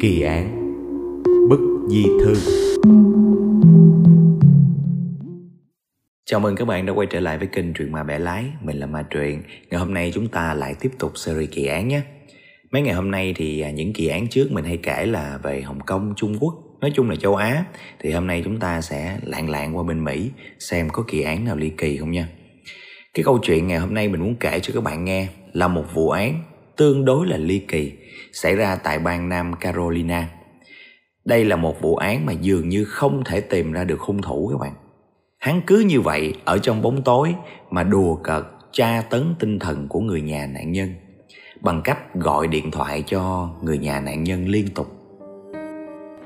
Kỳ án Bức di thư. Chào mừng các bạn đã quay trở lại với kênh Truyện Ma Bẻ Lái. Mình là Ma Truyện. Ngày hôm nay chúng ta lại tiếp tục series kỳ án nhé. Mấy ngày hôm nay thì à, những kỳ án trước mình hay kể là về Hồng Kông, Trung Quốc Nói chung là châu Á. Thì hôm nay chúng ta sẽ lạng lạng qua bên Mỹ Xem có kỳ án nào ly kỳ không nha. Cái câu chuyện ngày hôm nay mình muốn kể cho các bạn nghe Là một vụ án tương đối là ly kỳ Xảy ra tại bang Nam Carolina Đây là một vụ án mà dường như không thể tìm ra được hung thủ các bạn Hắn cứ như vậy ở trong bóng tối mà đùa cợt tra tấn tinh thần của người nhà nạn nhân bằng cách gọi điện thoại cho người nhà nạn nhân liên tục.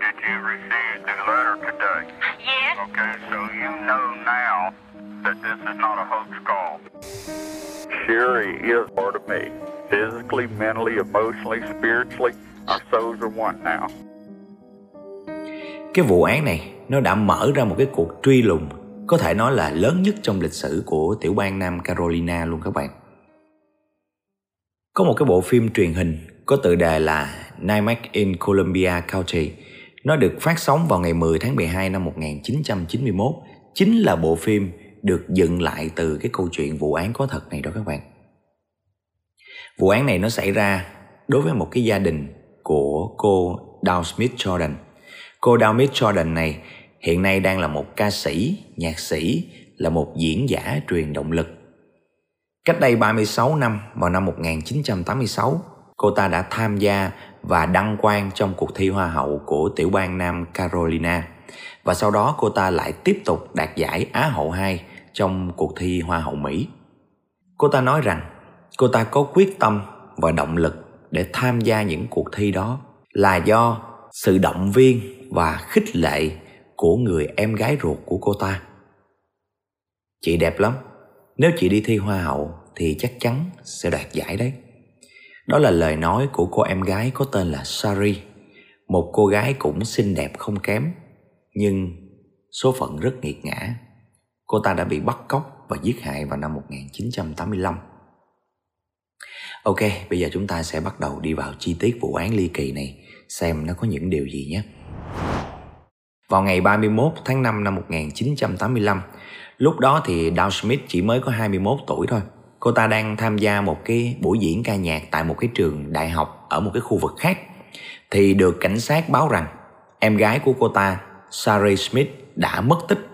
Did you receive the letter today? Yes. Okay, so you know now that this is not a hoax call. Sherry is part of me. Physically, mentally, emotionally, spiritually, our souls are one now. Cái vụ án này nó đã mở ra một cái cuộc truy lùng có thể nói là lớn nhất trong lịch sử của tiểu bang Nam Carolina luôn các bạn. Có một cái bộ phim truyền hình có tựa đề là Nightmare in Columbia County. Nó được phát sóng vào ngày 10 tháng 12 năm 1991. Chính là bộ phim được dựng lại từ cái câu chuyện vụ án có thật này đó các bạn. Vụ án này nó xảy ra đối với một cái gia đình của cô Dow Smith Jordan. Cô Dow Smith Jordan này hiện nay đang là một ca sĩ, nhạc sĩ, là một diễn giả truyền động lực. Cách đây 36 năm, vào năm 1986, cô ta đã tham gia và đăng quang trong cuộc thi Hoa hậu của tiểu bang Nam Carolina. Và sau đó cô ta lại tiếp tục đạt giải Á hậu 2 trong cuộc thi Hoa hậu Mỹ. Cô ta nói rằng cô ta có quyết tâm và động lực để tham gia những cuộc thi đó là do sự động viên và khích lệ của người em gái ruột của cô ta. Chị đẹp lắm, nếu chị đi thi hoa hậu thì chắc chắn sẽ đoạt giải đấy. Đó là lời nói của cô em gái có tên là Sari, một cô gái cũng xinh đẹp không kém, nhưng số phận rất nghiệt ngã. Cô ta đã bị bắt cóc và giết hại vào năm 1985. Ok, bây giờ chúng ta sẽ bắt đầu đi vào chi tiết vụ án ly kỳ này, xem nó có những điều gì nhé. Vào ngày 31 tháng 5 năm 1985, lúc đó thì Dow Smith chỉ mới có 21 tuổi thôi. Cô ta đang tham gia một cái buổi diễn ca nhạc tại một cái trường đại học ở một cái khu vực khác. Thì được cảnh sát báo rằng em gái của cô ta, Sarah Smith đã mất tích.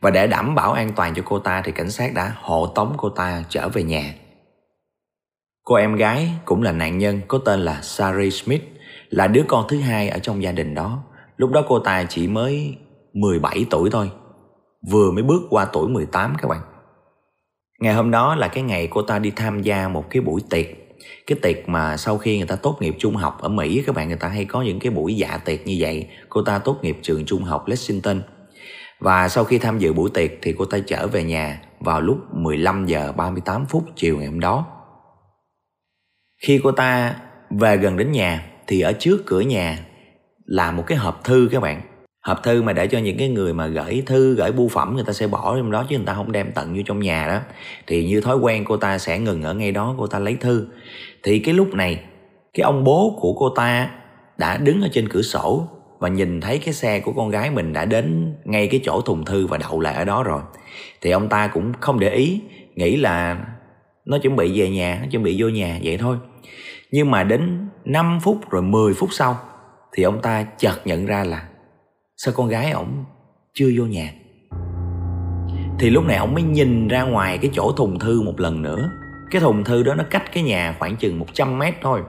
Và để đảm bảo an toàn cho cô ta thì cảnh sát đã hộ tống cô ta trở về nhà. Cô em gái cũng là nạn nhân có tên là Sarah Smith, là đứa con thứ hai ở trong gia đình đó. Lúc đó cô ta chỉ mới 17 tuổi thôi Vừa mới bước qua tuổi 18 các bạn. Ngày hôm đó là cái ngày cô ta đi tham gia một cái buổi tiệc Cái tiệc mà sau khi người ta tốt nghiệp trung học ở Mỹ Các bạn người ta hay có những cái buổi dạ tiệc như vậy. Cô ta tốt nghiệp trường trung học Lexington. Và sau khi tham dự buổi tiệc thì cô ta trở về nhà vào lúc 15 giờ 38 phút chiều ngày hôm đó. Khi cô ta về gần đến nhà, thì ở trước cửa nhà là một cái hộp thư các bạn. Hộp thư mà để cho những cái người mà gửi thư, gửi bưu phẩm người ta sẽ bỏ trong đó chứ người ta không đem tận vô trong nhà đó. Thì như thói quen cô ta sẽ ngừng ở ngay đó, cô ta lấy thư. Thì cái lúc này, cái ông bố của cô ta đã đứng ở trên cửa sổ và nhìn thấy cái xe của con gái mình đã đến ngay cái chỗ thùng thư và đậu lại ở đó rồi. Thì ông ta cũng không để ý, nghĩ là nó chuẩn bị về nhà, nó chuẩn bị vô nhà vậy thôi. Nhưng mà đến 5 phút rồi 10 phút sau thì ông ta chợt nhận ra là sao con gái ổng chưa vô nhà. Thì lúc này ổng mới nhìn ra ngoài cái chỗ thùng thư một lần nữa. Cái thùng thư đó nó cách cái nhà khoảng chừng 100 mét thôi.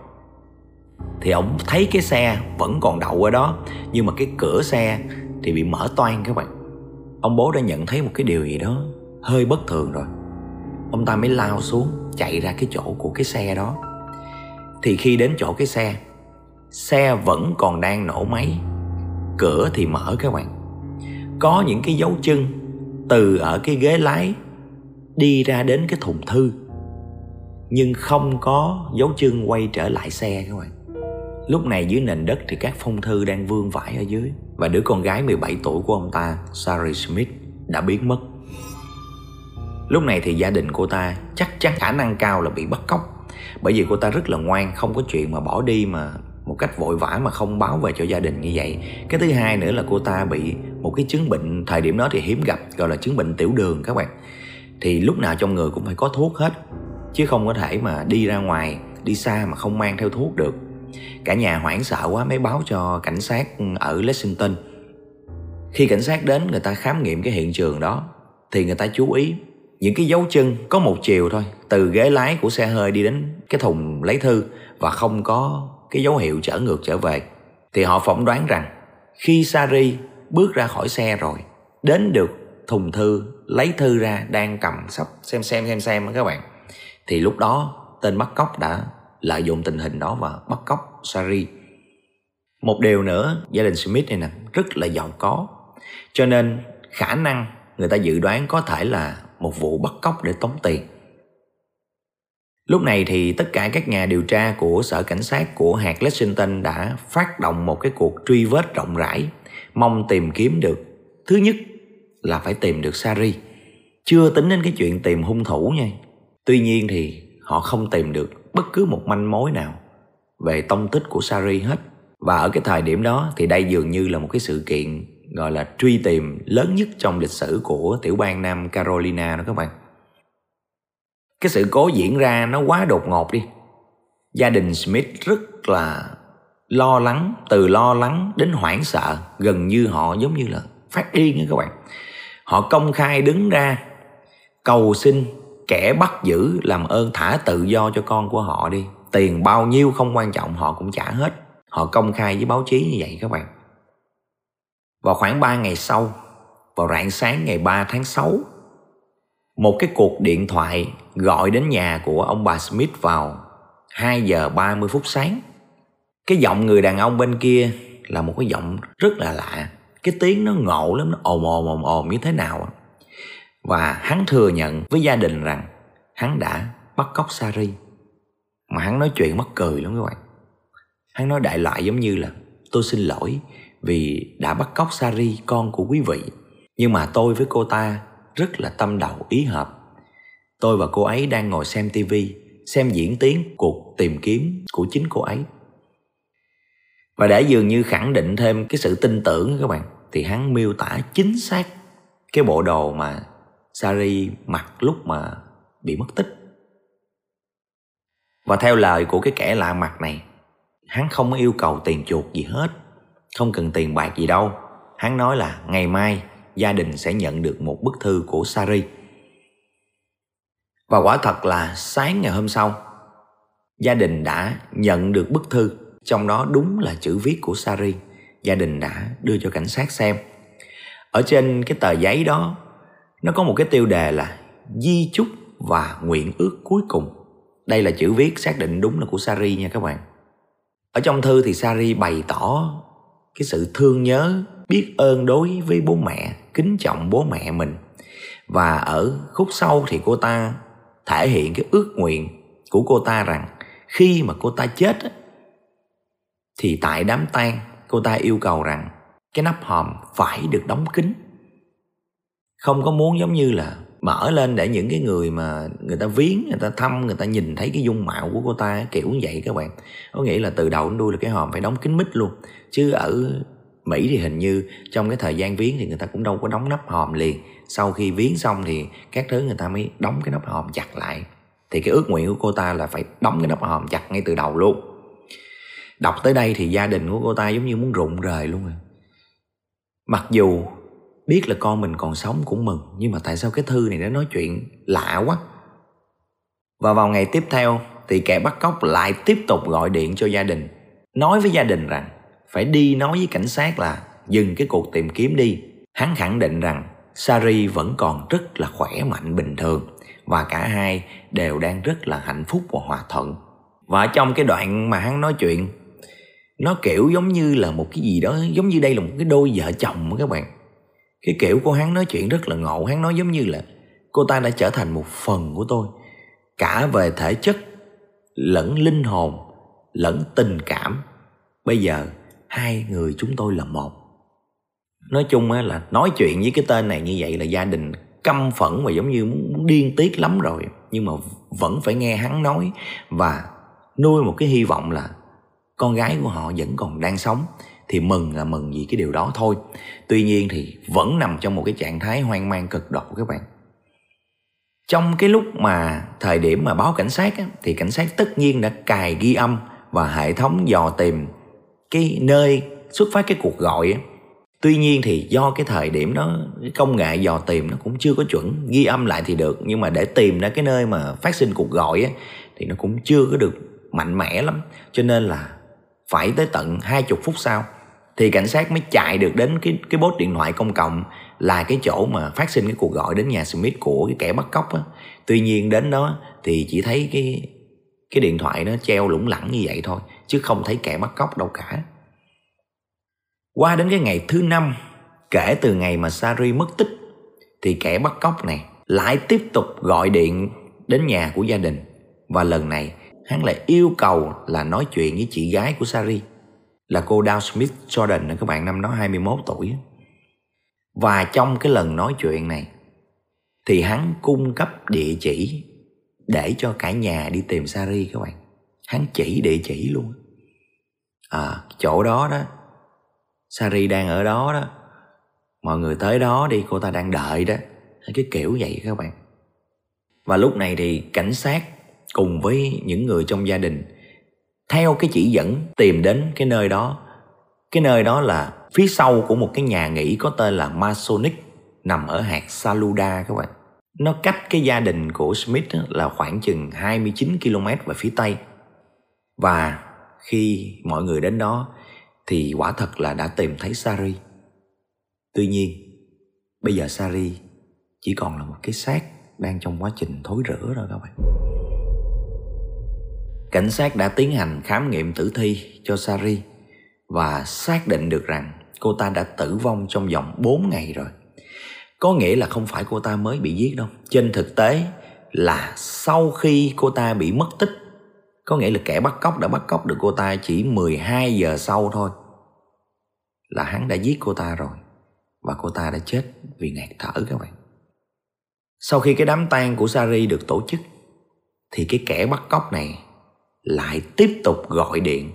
Thì ổng thấy cái xe vẫn còn đậu ở đó, nhưng mà cái cửa xe thì bị mở toang các bạn. Ông bố đã nhận thấy một cái điều gì đó hơi bất thường rồi ông ta mới lao xuống, chạy ra cái chỗ của cái xe đó. Thì khi đến chỗ cái xe xe vẫn còn đang nổ máy. Cửa thì mở các bạn. Có những cái dấu chân từ ở cái ghế lái đi ra đến cái thùng thư, nhưng không có dấu chân quay trở lại xe các bạn. Lúc này dưới nền đất thì các phong thư đang vương vãi ở dưới. Và đứa con gái 17 tuổi của ông ta, Sarah Smith, đã biến mất lúc này thì gia đình cô ta chắc chắn khả năng cao là bị bắt cóc. Bởi vì cô ta rất là ngoan, không có chuyện mà bỏ đi mà một cách vội vã mà không báo về cho gia đình như vậy. Cái thứ hai nữa là cô ta bị một cái chứng bệnh, thời điểm đó thì hiếm gặp, gọi là chứng bệnh tiểu đường các bạn. Thì lúc nào trong người cũng phải có thuốc hết, chứ không có thể mà đi ra ngoài, đi xa mà không mang theo thuốc được. Cả nhà hoảng sợ quá mới báo cho cảnh sát ở Lexington. Khi cảnh sát đến, người ta khám nghiệm cái hiện trường đó, thì người ta chú ý những cái dấu chân có một chiều thôi, từ ghế lái của xe hơi đi đến cái thùng lấy thư và không có cái dấu hiệu trở ngược trở về. Thì họ phỏng đoán rằng khi Sari bước ra khỏi xe rồi, đến được thùng thư, lấy thư ra đang cầm sắp xem xem xem xem các bạn, thì lúc đó tên bắt cóc đã lợi dụng tình hình đó và bắt cóc Sari. Một điều nữa, gia đình Smith này nè, rất là giàu có. Cho nên khả năng người ta dự đoán có thể là một vụ bắt cóc để tống tiền Lúc này thì tất cả các nhà điều tra của sở cảnh sát của hạt Lexington đã phát động một cái cuộc truy vết rộng rãi, mong tìm kiếm được. Thứ nhất là phải tìm được Sari. Chưa tính đến cái chuyện tìm hung thủ nha. Tuy nhiên thì họ không tìm được bất cứ một manh mối nào về tông tích của Sari hết. Và ở cái thời điểm đó thì đây dường như là một cái sự kiện gọi là truy tìm lớn nhất trong lịch sử của tiểu bang Nam Carolina đó các bạn. Cái sự cố diễn ra nó quá đột ngột đi. Gia đình smith rất là lo lắng, từ lo lắng đến hoảng sợ, gần như họ giống như là phát điên đó các bạn. Họ công khai đứng ra cầu xin kẻ bắt giữ làm ơn thả tự do cho con của họ đi. Tiền bao nhiêu không quan trọng, họ cũng trả hết. Họ công khai với báo chí như vậy các bạn vào khoảng 3 ngày sau vào rạng sáng ngày 3 tháng 6 một cái cuộc điện thoại gọi đến nhà của ông bà Smith vào 2 giờ 30 phút sáng. Cái giọng người đàn ông bên kia là một cái giọng rất là lạ. Cái tiếng nó ngộ lắm, nó ồm ồm ồm ồm như thế nào. Và hắn thừa nhận với gia đình rằng hắn đã bắt cóc Sari. Mà hắn nói chuyện mắc cười lắm các bạn. Hắn nói đại loại giống như là tôi xin lỗi vì đã bắt cóc Sari con của quý vị. Nhưng mà tôi với cô ta rất là tâm đầu ý hợp. Tôi và cô ấy đang ngồi xem tivi, xem diễn tiến cuộc tìm kiếm của chính cô ấy. Và để dường như khẳng định thêm cái sự tin tưởng các bạn, thì hắn miêu tả chính xác cái bộ đồ mà Sari mặc lúc mà bị mất tích. Và theo lời của cái kẻ lạ mặt này, hắn không yêu cầu tiền chuộc gì hết, không cần tiền bạc gì đâu. Hắn nói là ngày mai gia đình sẽ nhận được một bức thư của Sari. Và quả thật là sáng ngày hôm sau, gia đình đã nhận được bức thư, trong đó đúng là chữ viết của Sari. Gia đình đã đưa cho cảnh sát xem. Ở trên cái tờ giấy đó, nó có một cái tiêu đề là di chúc và nguyện ước cuối cùng. Đây là chữ viết xác định đúng là của Sari nha các bạn. Ở trong thư thì Sari bày tỏ cái sự thương nhớ, biết ơn đối với bố mẹ, kính trọng bố mẹ mình. Và ở khúc sau thì cô ta thể hiện cái ước nguyện của cô ta rằng khi mà cô ta chết thì tại đám tang, cô ta yêu cầu rằng cái nắp hòm phải được đóng kín. Không có muốn giống như là mở lên để những cái người mà người ta viếng, người ta thăm, người ta nhìn thấy cái dung mạo của cô ta kiểu như vậy các bạn. Có nghĩa là từ đầu đến đuôi là cái hòm phải đóng kín mít luôn. Chứ ở Mỹ thì hình như trong cái thời gian viếng thì người ta cũng đâu có đóng nắp hòm liền. Sau khi viếng xong thì các thứ người ta mới đóng cái nắp hòm chặt lại. Thì cái ước nguyện của cô ta là phải đóng cái nắp hòm chặt ngay từ đầu luôn. Đọc tới đây thì gia đình của cô ta giống như muốn rụng rời luôn rồi mặc dù biết là con mình còn sống cũng mừng, nhưng mà tại sao cái thư này nó nói chuyện lạ quá và vào ngày tiếp theo thì kẻ bắt cóc lại tiếp tục gọi điện cho gia đình, nói với gia đình rằng phải đi nói với cảnh sát là dừng cái cuộc tìm kiếm đi. Hắn khẳng định rằng Sari vẫn còn rất là khỏe mạnh bình thường và cả hai đều đang rất là hạnh phúc và hòa thuận. Và trong cái đoạn mà hắn nói chuyện, nó kiểu giống như là một cái gì đó, giống như đây là một cái đôi vợ chồng các bạn cái kiểu của hắn nói chuyện rất là ngộ. Hắn nói giống như là cô ta đã trở thành một phần của tôi. Cả về thể chất lẫn linh hồn, lẫn tình cảm. Bây giờ hai người chúng tôi là một. Nói chung á là nói chuyện với cái tên này như vậy là gia đình căm phẫn và giống như muốn điên tiết lắm rồi. Nhưng mà vẫn phải nghe hắn nói và nuôi một cái hy vọng là con gái của họ vẫn còn đang sống thì mừng là mừng vì cái điều đó thôi. Tuy nhiên thì vẫn nằm trong một cái trạng thái hoang mang cực độ các bạn. Trong cái lúc mà thời điểm mà báo cảnh sát á, thì cảnh sát tất nhiên đã cài ghi âm và hệ thống dò tìm cái nơi xuất phát cái cuộc gọi á. tuy nhiên thì do cái thời điểm đó cái công nghệ dò tìm nó cũng chưa có chuẩn ghi âm lại thì được nhưng mà để tìm ra cái nơi mà phát sinh cuộc gọi á, thì nó cũng chưa có được mạnh mẽ lắm. Cho nên là phải tới tận hai chục phút sau thì cảnh sát mới chạy được đến cái cái bốt điện thoại công cộng là cái chỗ mà phát sinh cái cuộc gọi đến nhà Smith của cái kẻ bắt cóc á. Tuy nhiên đến đó thì chỉ thấy cái cái điện thoại nó treo lủng lẳng như vậy thôi, chứ không thấy kẻ bắt cóc đâu cả. Qua đến cái ngày thứ năm, kể từ ngày mà Sari mất tích, thì kẻ bắt cóc này lại tiếp tục gọi điện đến nhà của gia đình và lần này, hắn lại yêu cầu là nói chuyện với chị gái của Sari là cô Dow Smith Jordan các bạn năm đó 21 tuổi. Và trong cái lần nói chuyện này thì hắn cung cấp địa chỉ để cho cả nhà đi tìm Sari các bạn. Hắn chỉ địa chỉ luôn. À, chỗ đó đó Sari đang ở đó đó Mọi người tới đó đi cô ta đang đợi đó Cái kiểu vậy các bạn Và lúc này thì cảnh sát cùng với những người trong gia đình theo cái chỉ dẫn tìm đến cái nơi đó, cái nơi đó là phía sau của một cái nhà nghỉ có tên là Masonic, nằm ở hạt Saluda các bạn. Nó cách cái gia đình của Smith là khoảng chừng 29 km về phía tây. Và khi mọi người đến đó thì quả thật là đã tìm thấy Sari. Tuy nhiên, bây giờ Sari chỉ còn là một cái xác đang trong quá trình thối rữa rồi các bạn cảnh sát đã tiến hành khám nghiệm tử thi cho Sari và xác định được rằng cô ta đã tử vong trong vòng 4 ngày rồi. Có nghĩa là không phải cô ta mới bị giết đâu. Trên thực tế là sau khi cô ta bị mất tích, có nghĩa là kẻ bắt cóc đã bắt cóc được cô ta chỉ 12 giờ sau thôi. Là hắn đã giết cô ta rồi và cô ta đã chết vì ngạt thở các bạn. Sau khi cái đám tang của Sari được tổ chức thì cái kẻ bắt cóc này lại tiếp tục gọi điện.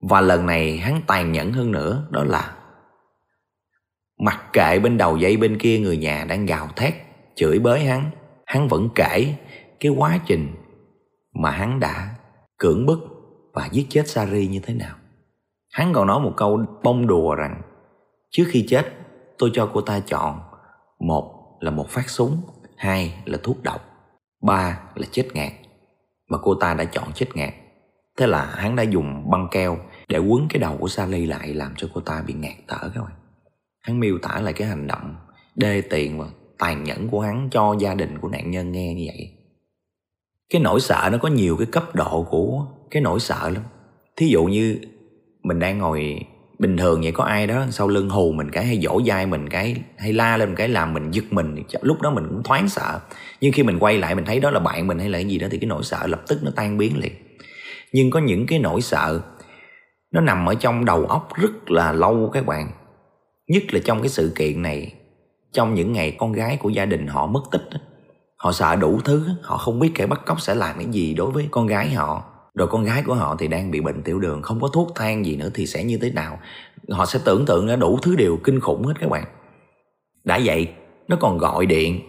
Và lần này hắn tàn nhẫn hơn nữa, đó là mặc kệ bên đầu dây bên kia người nhà đang gào thét, chửi bới hắn hắn vẫn kể cái quá trình mà hắn đã cưỡng bức và giết chết Sari như thế nào. Hắn còn nói một câu bông đùa rằng, trước khi chết, tôi cho cô ta chọn, một là một phát súng, hai là thuốc độc, ba là chết ngạt mà cô ta đã chọn chết ngạt. Thế là hắn đã dùng băng keo để quấn cái đầu của Sally lại, làm cho cô ta bị ngạt thở các bạn. Hắn miêu tả lại cái hành động đê tiện và tàn nhẫn của hắn cho gia đình của nạn nhân nghe như vậy. Cái nỗi sợ nó có nhiều cái cấp độ của cái nỗi sợ lắm. Thí dụ như mình đang ngồi bình thường vậy có ai đó sau lưng hù mình cái hay dỗ dai mình cái, hay la lên một cái làm mình giật mình lúc đó mình cũng thoáng sợ. Nhưng khi mình quay lại mình thấy đó là bạn mình hay là cái gì đó thì cái nỗi sợ lập tức nó tan biến liền. Nhưng có những cái nỗi sợ, nó nằm ở trong đầu óc rất là lâu các bạn. Nhất là trong cái sự kiện này, trong những ngày con gái của gia đình họ mất tích họ sợ đủ thứ họ không biết kẻ bắt cóc sẽ làm cái gì đối với con gái họ rồi con gái của họ thì đang bị bệnh tiểu đường, không có thuốc thang gì nữa thì sẽ như thế nào? Họ sẽ tưởng tượng ra đủ thứ điều kinh khủng hết các bạn. Đã vậy, nó còn gọi điện,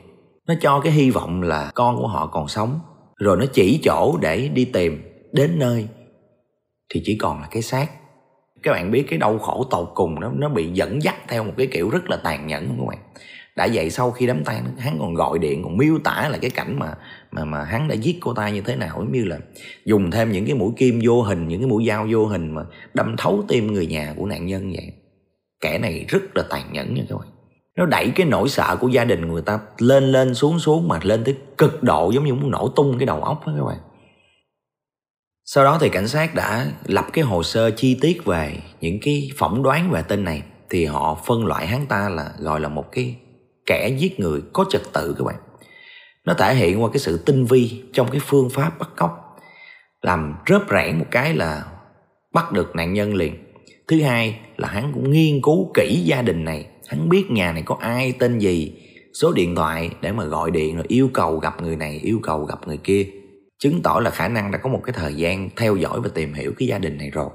nó cho cái hy vọng là con của họ còn sống. Rồi nó chỉ chỗ để đi tìm, đến nơi, thì chỉ còn là cái xác. Các bạn biết cái đau khổ tột cùng nó nó bị dẫn dắt theo một cái kiểu rất là tàn nhẫn không các bạn? Đã vậy sau khi đám tang, hắn còn gọi điện, còn miêu tả là cái cảnh mà mà mà hắn đã giết cô ta như thế nào? Giống như là dùng thêm những cái mũi kim vô hình, những cái mũi dao vô hình mà đâm thấu tim người nhà của nạn nhân vậy. Kẻ này rất là tàn nhẫn nha các bạn. Nó đẩy cái nỗi sợ của gia đình người ta lên lên, xuống xuống mà lên tới cực độ giống như muốn nổ tung cái đầu óc đó các bạn. Sau đó thì cảnh sát đã lập cái hồ sơ chi tiết về những cái phỏng đoán về tên này. Thì họ phân loại hắn ta là, gọi là một cái kẻ giết người có trật tự các bạn nó thể hiện qua cái sự tinh vi trong cái phương pháp bắt cóc. Làm rớp rẽn một cái là bắt được nạn nhân liền. Thứ hai là hắn cũng nghiên cứu kỹ gia đình này. Hắn biết nhà này có ai, tên gì, số điện thoại để mà gọi điện rồi yêu cầu gặp người này, yêu cầu gặp người kia. Chứng tỏ là khả năng đã có một cái thời gian theo dõi và tìm hiểu cái gia đình này rồi.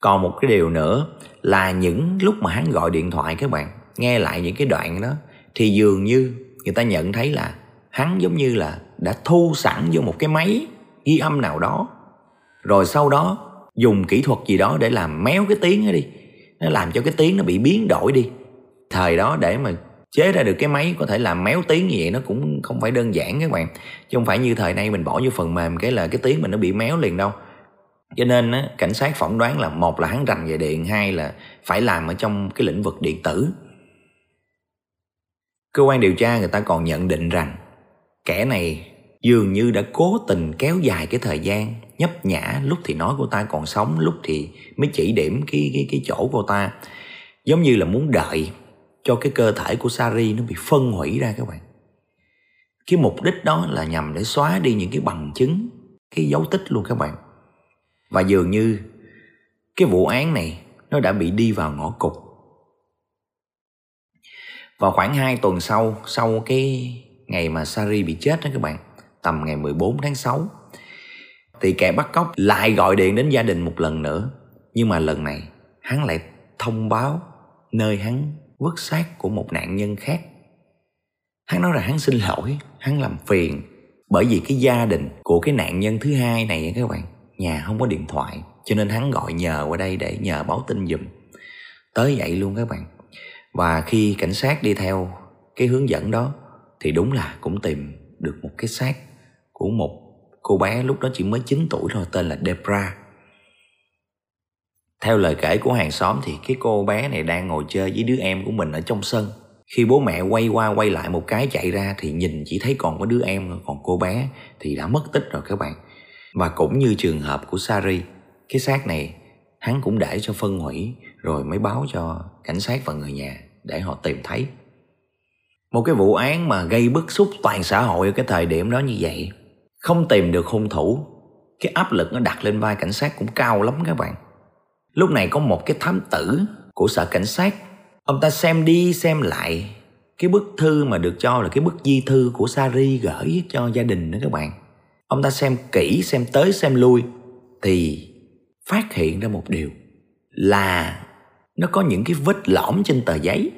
Còn một cái điều nữa là những lúc mà hắn gọi điện thoại các bạn, nghe lại những cái đoạn đó thì dường như người ta nhận thấy là hắn giống như là đã thu sẵn vô một cái máy ghi âm nào đó. Rồi sau đó dùng kỹ thuật gì đó để làm méo cái tiếng ấy đi. Nó làm cho cái tiếng nó bị biến đổi đi. Thời đó để mà chế ra được cái máy có thể làm méo tiếng như vậy nó cũng không phải đơn giản các bạn. Chứ không phải như thời nay mình bỏ vô phần mềm cái là cái tiếng mình nó bị méo liền đâu. Cho nên á, cảnh sát phỏng đoán là một là hắn rành về điện hai là phải làm ở trong cái lĩnh vực điện tử cơ quan điều tra người ta còn nhận định rằng kẻ này dường như đã cố tình kéo dài cái thời gian nhấp nhã lúc thì nói cô ta còn sống, lúc thì mới chỉ điểm cái cái cái chỗ cô ta. Giống như là muốn đợi cho cái cơ thể của Sari nó bị phân hủy ra các bạn. Cái mục đích đó là nhằm để xóa đi những cái bằng chứng, cái dấu tích luôn các bạn. Và dường như cái vụ án này nó đã bị đi vào ngõ cụt vào khoảng 2 tuần sau sau cái ngày mà Sari bị chết đó các bạn, tầm ngày 14 tháng 6 thì kẻ bắt cóc lại gọi điện đến gia đình một lần nữa. Nhưng mà lần này, hắn lại thông báo nơi hắn vứt xác của một nạn nhân khác. Hắn nói là hắn xin lỗi, hắn làm phiền, bởi vì cái gia đình của cái nạn nhân thứ hai này các bạn, nhà không có điện thoại, cho nên hắn gọi nhờ qua đây để nhờ báo tin giùm tới vậy luôn các bạn và khi cảnh sát đi theo cái hướng dẫn đó thì đúng là cũng tìm được một cái xác của một cô bé lúc đó chỉ mới 9 tuổi thôi tên là Debra. Theo lời kể của hàng xóm thì cái cô bé này đang ngồi chơi với đứa em của mình ở trong sân. Khi bố mẹ quay qua quay lại một cái chạy ra thì nhìn chỉ thấy còn có đứa em còn cô bé thì đã mất tích rồi các bạn. Và cũng như trường hợp của Sari, cái xác này hắn cũng để cho phân hủy, rồi mới báo cho cảnh sát và người nhà để họ tìm thấy. Một cái vụ án mà gây bức xúc toàn xã hội ở cái thời điểm đó như vậy, không tìm được hung thủ, cái áp lực nó đặt lên vai cảnh sát cũng cao lắm các bạn lúc này có một cái thám tử của sở cảnh sát, ông ta xem đi xem lại, cái bức thư mà được cho là cái bức di thư của Sari gửi cho gia đình đó các bạn ông ta xem kỹ, xem tới, xem lui, thì phát hiện ra một điều là nó có những cái vết lõm trên tờ giấy.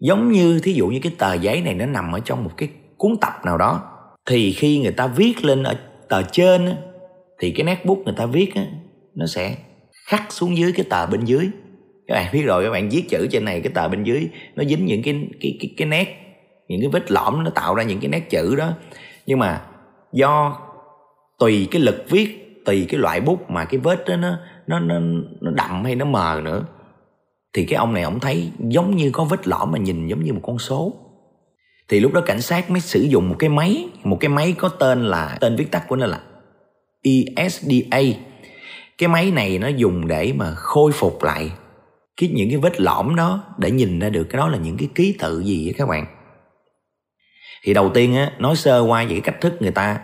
Giống như thí dụ như cái tờ giấy này nó nằm ở trong một cái cuốn tập nào đó thì khi người ta viết lên ở tờ trên thì cái nét bút người ta viết nó sẽ khắc xuống dưới cái tờ bên dưới. Các bạn biết rồi các bạn viết chữ trên này cái tờ bên dưới nó dính những cái cái cái, cái nét những cái vết lõm nó tạo ra những cái nét chữ đó. Nhưng mà do tùy cái lực viết tùy cái loại bút mà cái vết đó nó nó nó nó đậm hay nó mờ nữa. Thì cái ông này ông thấy giống như có vết lõm mà nhìn giống như một con số. Thì lúc đó cảnh sát mới sử dụng một cái máy, một cái máy có tên là, tên viết tắt của nó là ESDA cái máy này nó dùng để mà khôi phục lại cái, những cái vết lõm đó để nhìn ra được cái đó là những cái ký tự gì các bạn. Thì đầu tiên á, nói sơ qua về cái cách thức người ta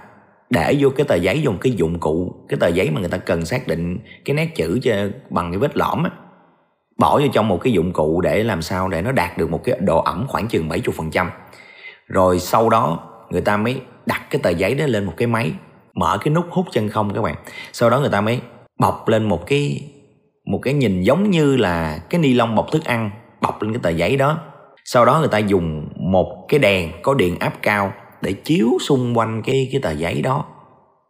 để vô cái tờ giấy dùng cái dụng cụ, cái tờ giấy mà người ta cần xác định cái nét chữ cho bằng cái vết lõm á. Bỏ vô trong một cái dụng cụ để làm sao để nó đạt được một cái độ ẩm khoảng chừng 70% rồi sau đó người ta mới đặt cái tờ giấy đó lên một cái máy, mở cái nút hút chân không các bạn. Sau đó người ta mới bọc lên một cái một cái nhìn giống như là cái ni lông bọc thức ăn, bọc lên cái tờ giấy đó. Sau đó người ta dùng một cái đèn có điện áp cao để chiếu xung quanh cái cái tờ giấy đó.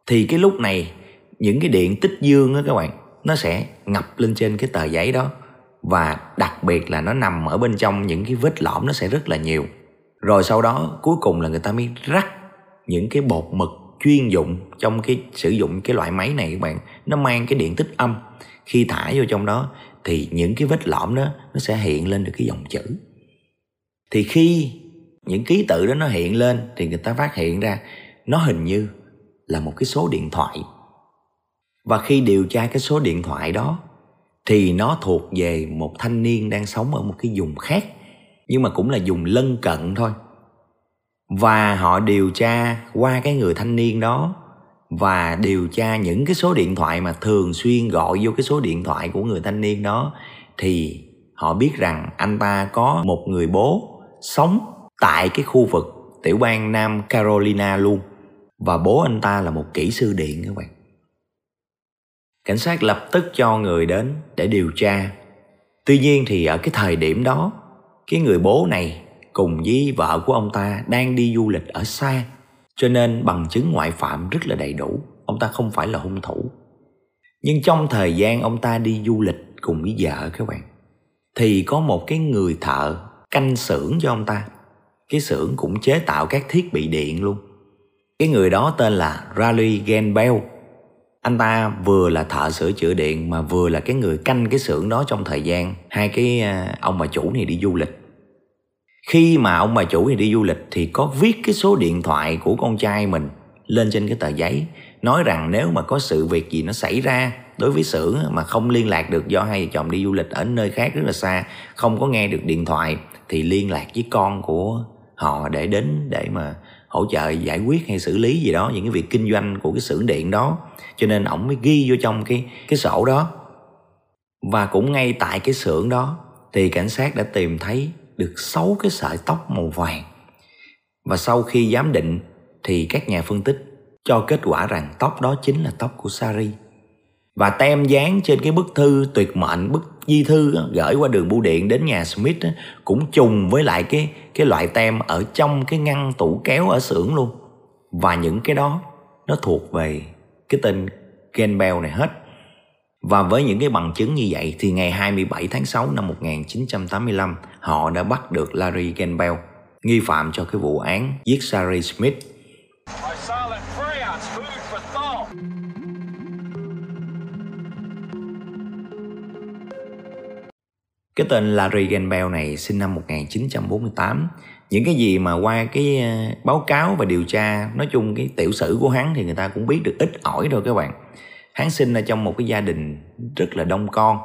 Thì cái lúc này, những cái điện tích dương á các bạn, nó sẽ ngập lên trên cái tờ giấy đó. Và đặc biệt là nó nằm ở bên trong những cái vết lõm nó sẽ rất là nhiều. Rồi sau đó, cuối cùng là người ta mới rắc những cái bột mực chuyên dụng trong cái, sử dụng cái loại máy này các bạn. Nó mang cái điện tích âm. Khi thả vô trong đó, thì những cái vết lõm đó, nó sẽ hiện lên được cái dòng chữ. Thì khi những ký tự đó nó hiện lên thì người ta phát hiện ra nó hình như là một cái số điện thoại. Và khi điều tra cái số điện thoại đó thì nó thuộc về một thanh niên đang sống ở một cái vùng khác, nhưng mà cũng là vùng lân cận thôi. Và họ điều tra qua cái người thanh niên đó và điều tra những cái số điện thoại mà thường xuyên gọi vô cái số điện thoại của người thanh niên đó thì họ biết rằng anh ta có một người bố sống tại cái khu vực tiểu bang Nam Carolina luôn. Và bố anh ta là một kỹ sư điện các bạn. Cảnh sát lập tức cho người đến để điều tra. Tuy nhiên thì ở cái thời điểm đó, cái người bố này cùng với vợ của ông ta đang đi du lịch ở xa, cho nên bằng chứng ngoại phạm rất là đầy đủ. Ông ta không phải là hung thủ. Nhưng trong thời gian ông ta đi du lịch cùng với vợ các bạn, thì có một cái người thợ canh xưởng cho ông ta cái xưởng cũng chế tạo các thiết bị điện luôn. Cái người đó tên là Raleigh Genbell anh ta vừa là thợ sửa chữa điện mà vừa là cái người canh cái xưởng đó trong thời gian hai cái à, ông bà chủ này đi du lịch. Khi mà ông bà chủ này đi du lịch thì có viết cái số điện thoại của con trai mình lên trên cái tờ giấy, nói rằng nếu mà có sự việc gì nó xảy ra đối với xưởng mà không liên lạc được do hai vợ chồng đi du lịch ở nơi khác rất là xa, không có nghe được điện thoại thì liên lạc với con của họ để đến để mà hỗ trợ giải quyết hay xử lý gì đó, những cái việc kinh doanh của cái xưởng điện đó. Cho nên ổng mới ghi vô trong cái cái sổ đó. Và cũng ngay tại cái xưởng đó thì cảnh sát đã tìm thấy được sáu cái sợi tóc màu vàng. Và sau khi giám định thì các nhà phân tích cho kết quả rằng tóc đó chính là tóc của Sari và tem dán trên cái bức thư tuyệt mệnh, bức di thư gửi qua đường bưu điện đến nhà Smith cũng trùng với lại cái cái loại tem ở trong cái ngăn tủ kéo ở xưởng luôn. Và những cái đó nó thuộc về cái tên Campbell này hết. Và với những cái bằng chứng như vậy thì ngày 27 tháng 6 năm 1985 họ đã bắt được Larry Campbell nghi phạm cho cái vụ án giết Sari Smith. Cái tên Larry Campbell này sinh năm 1948 Những cái gì mà qua cái ờ, báo cáo và điều tra, Nói chung cái tiểu sử của hắn thì người ta cũng biết được ít ỏi thôi các bạn. Hắn sinh ở trong một cái gia đình rất là đông con.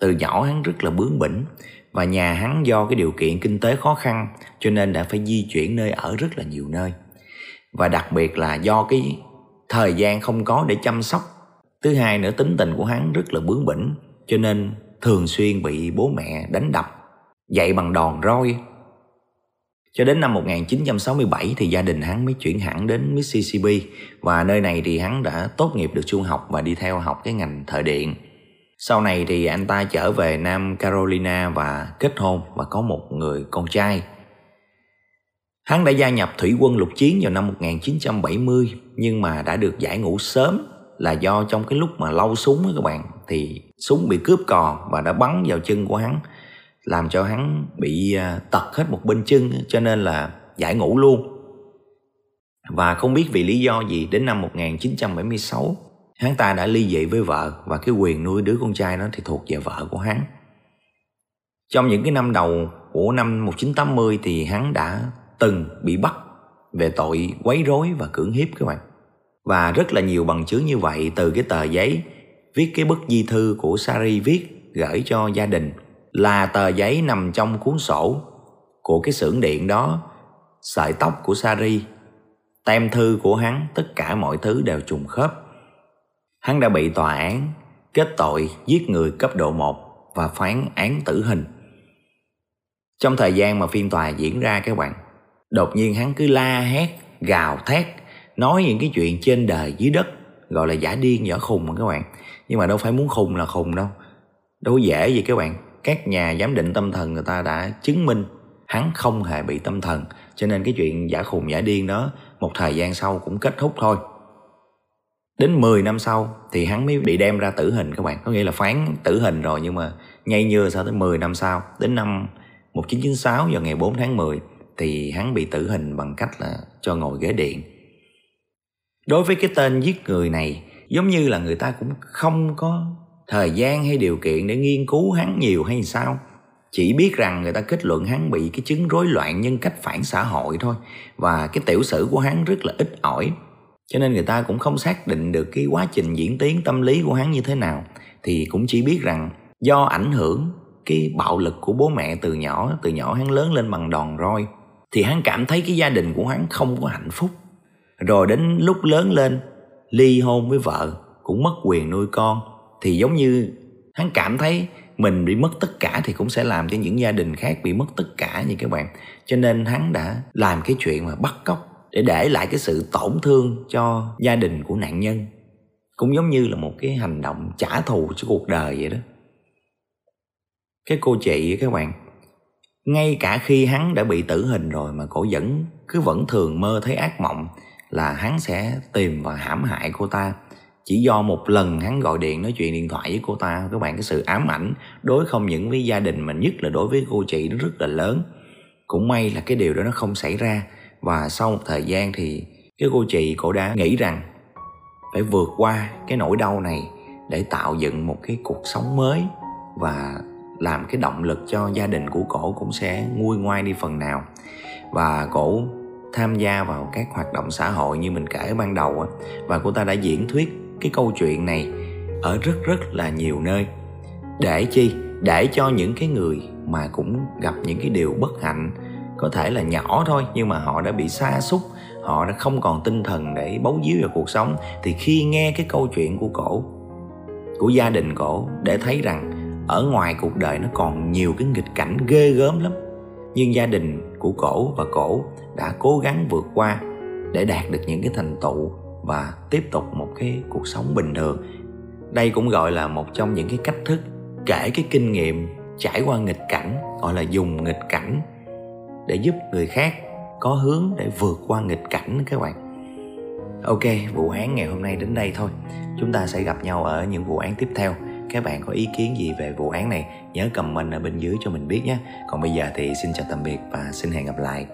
Từ nhỏ hắn rất là bướng bỉnh Và nhà hắn do cái điều kiện kinh tế khó khăn Cho nên đã phải di chuyển nơi ở rất là nhiều nơi. Và đặc biệt là do cái thời gian không có để chăm sóc. Thứ hai nữa, tính tình của hắn rất là bướng bỉnh Cho nên thường xuyên bị bố mẹ đánh đập, dạy bằng đòn roi. Cho đến năm 1967 thì gia đình hắn mới chuyển hẳn đến Mississippi và nơi này thì hắn đã tốt nghiệp được trung học và đi theo học cái ngành thợ điện. Sau này thì anh ta trở về Nam Carolina và kết hôn và có một người con trai. Hắn đã gia nhập thủy quân lục chiến vào năm 1970 nhưng mà đã được giải ngũ sớm là do trong cái lúc mà lau súng các bạn thì súng bị cướp cò và đã bắn vào chân của hắn, làm cho hắn bị à, tật hết một bên chân, cho nên là giải ngũ luôn. Và không biết vì lý do gì, đến năm 1976 hắn ta đã ly dị với vợ và cái quyền nuôi đứa con trai đó thì thuộc về vợ của hắn. Trong những cái năm đầu của năm 1980 thì hắn đã từng bị bắt về tội quấy rối và cưỡng hiếp các bạn. Và rất là nhiều bằng chứng như vậy từ cái tờ giấy viết cái bức di thư của Sari viết gửi cho gia đình là tờ giấy nằm trong cuốn sổ của cái xưởng điện đó. Sợi tóc của Sari, tem thư của hắn, tất cả mọi thứ đều trùng khớp. Hắn đã bị tòa án kết tội giết người cấp độ 1 và phán án tử hình. Trong thời gian mà phiên tòa diễn ra các bạn, đột nhiên hắn cứ la hét, gào thét, nói những cái chuyện trên đời dưới đất, gọi là giả điên, giả khùng mà các bạn nhưng mà đâu phải muốn khùng là khùng đâu. Đâu dễ gì các bạn. Các nhà giám định tâm thần người ta đã chứng minh hắn không hề bị tâm thần. Cho nên cái chuyện giả khùng giả điên đó, một thời gian sau cũng kết thúc thôi. Đến 10 năm sau thì hắn mới bị đem ra tử hình các bạn. Có nghĩa là phán tử hình rồi, nhưng mà ngay như sau tới 10 năm sau, đến năm 1996 vào ngày 4 tháng 10 thì hắn bị tử hình bằng cách là cho ngồi ghế điện. Đối với cái tên giết người này giống như là người ta cũng không có thời gian hay điều kiện để nghiên cứu hắn nhiều hay sao. Chỉ biết rằng người ta kết luận hắn bị cái chứng rối loạn nhân cách phản xã hội thôi. Và cái tiểu sử của hắn rất là ít ỏi. Cho nên người ta cũng không xác định được cái quá trình diễn tiến tâm lý của hắn như thế nào. Thì cũng chỉ biết rằng do ảnh hưởng cái bạo lực của bố mẹ từ nhỏ từ nhỏ hắn lớn lên bằng đòn roi, thì hắn cảm thấy cái gia đình của hắn không có hạnh phúc. Rồi đến lúc lớn lên ly hôn với vợ cũng mất quyền nuôi con. Thì giống như hắn cảm thấy mình bị mất tất cả thì cũng sẽ làm cho những gia đình khác bị mất tất cả như các bạn. Cho nên hắn đã làm cái chuyện mà bắt cóc để để lại cái sự tổn thương cho gia đình của nạn nhân. Cũng giống như là một cái hành động trả thù cho cuộc đời vậy đó. Cái cô chị các bạn, ngay cả khi hắn đã bị tử hình rồi mà cổ vẫn, cứ vẫn thường mơ thấy ác mộng là hắn sẽ tìm và hãm hại cô ta. Chỉ do một lần hắn gọi điện nói chuyện điện thoại với cô ta, các bạn, cái sự ám ảnh đối không những với gia đình mà nhất là đối với cô chị nó rất là lớn. Cũng may là cái điều đó nó không xảy ra. Và sau một thời gian thì cái cô chị cổ đã nghĩ rằng phải vượt qua cái nỗi đau này để tạo dựng một cái cuộc sống mới và làm cái động lực cho gia đình của cổ cũng sẽ nguôi ngoai đi phần nào. Và cổ tham gia vào các hoạt động xã hội như mình kể ban đầu và cô ta đã diễn thuyết cái câu chuyện này ở rất rất là nhiều nơi. Để chi? Để cho những cái người mà cũng gặp những cái điều bất hạnh, có thể là nhỏ thôi, nhưng mà họ đã bị xa xúc họ đã không còn tinh thần để bấu víu vào cuộc sống, thì khi nghe cái câu chuyện của cổ, của gia đình cổ, để thấy rằng ở ngoài cuộc đời nó còn nhiều cái nghịch cảnh ghê gớm lắm. Nhưng gia đình của cổ và cổ đã cố gắng vượt qua để đạt được những cái thành tựu và tiếp tục một cái cuộc sống bình thường. Đây cũng gọi là một trong những cái cách thức kể cái kinh nghiệm trải qua nghịch cảnh, gọi là dùng nghịch cảnh để giúp người khác có hướng để vượt qua nghịch cảnh các bạn. Ok, vụ án ngày hôm nay đến đây thôi. Chúng ta sẽ gặp nhau ở những vụ án tiếp theo. Các bạn có ý kiến gì về vụ án này, nhớ comment ở bên dưới cho mình biết nhé. Còn bây giờ thì xin chào tạm biệt và xin hẹn gặp lại.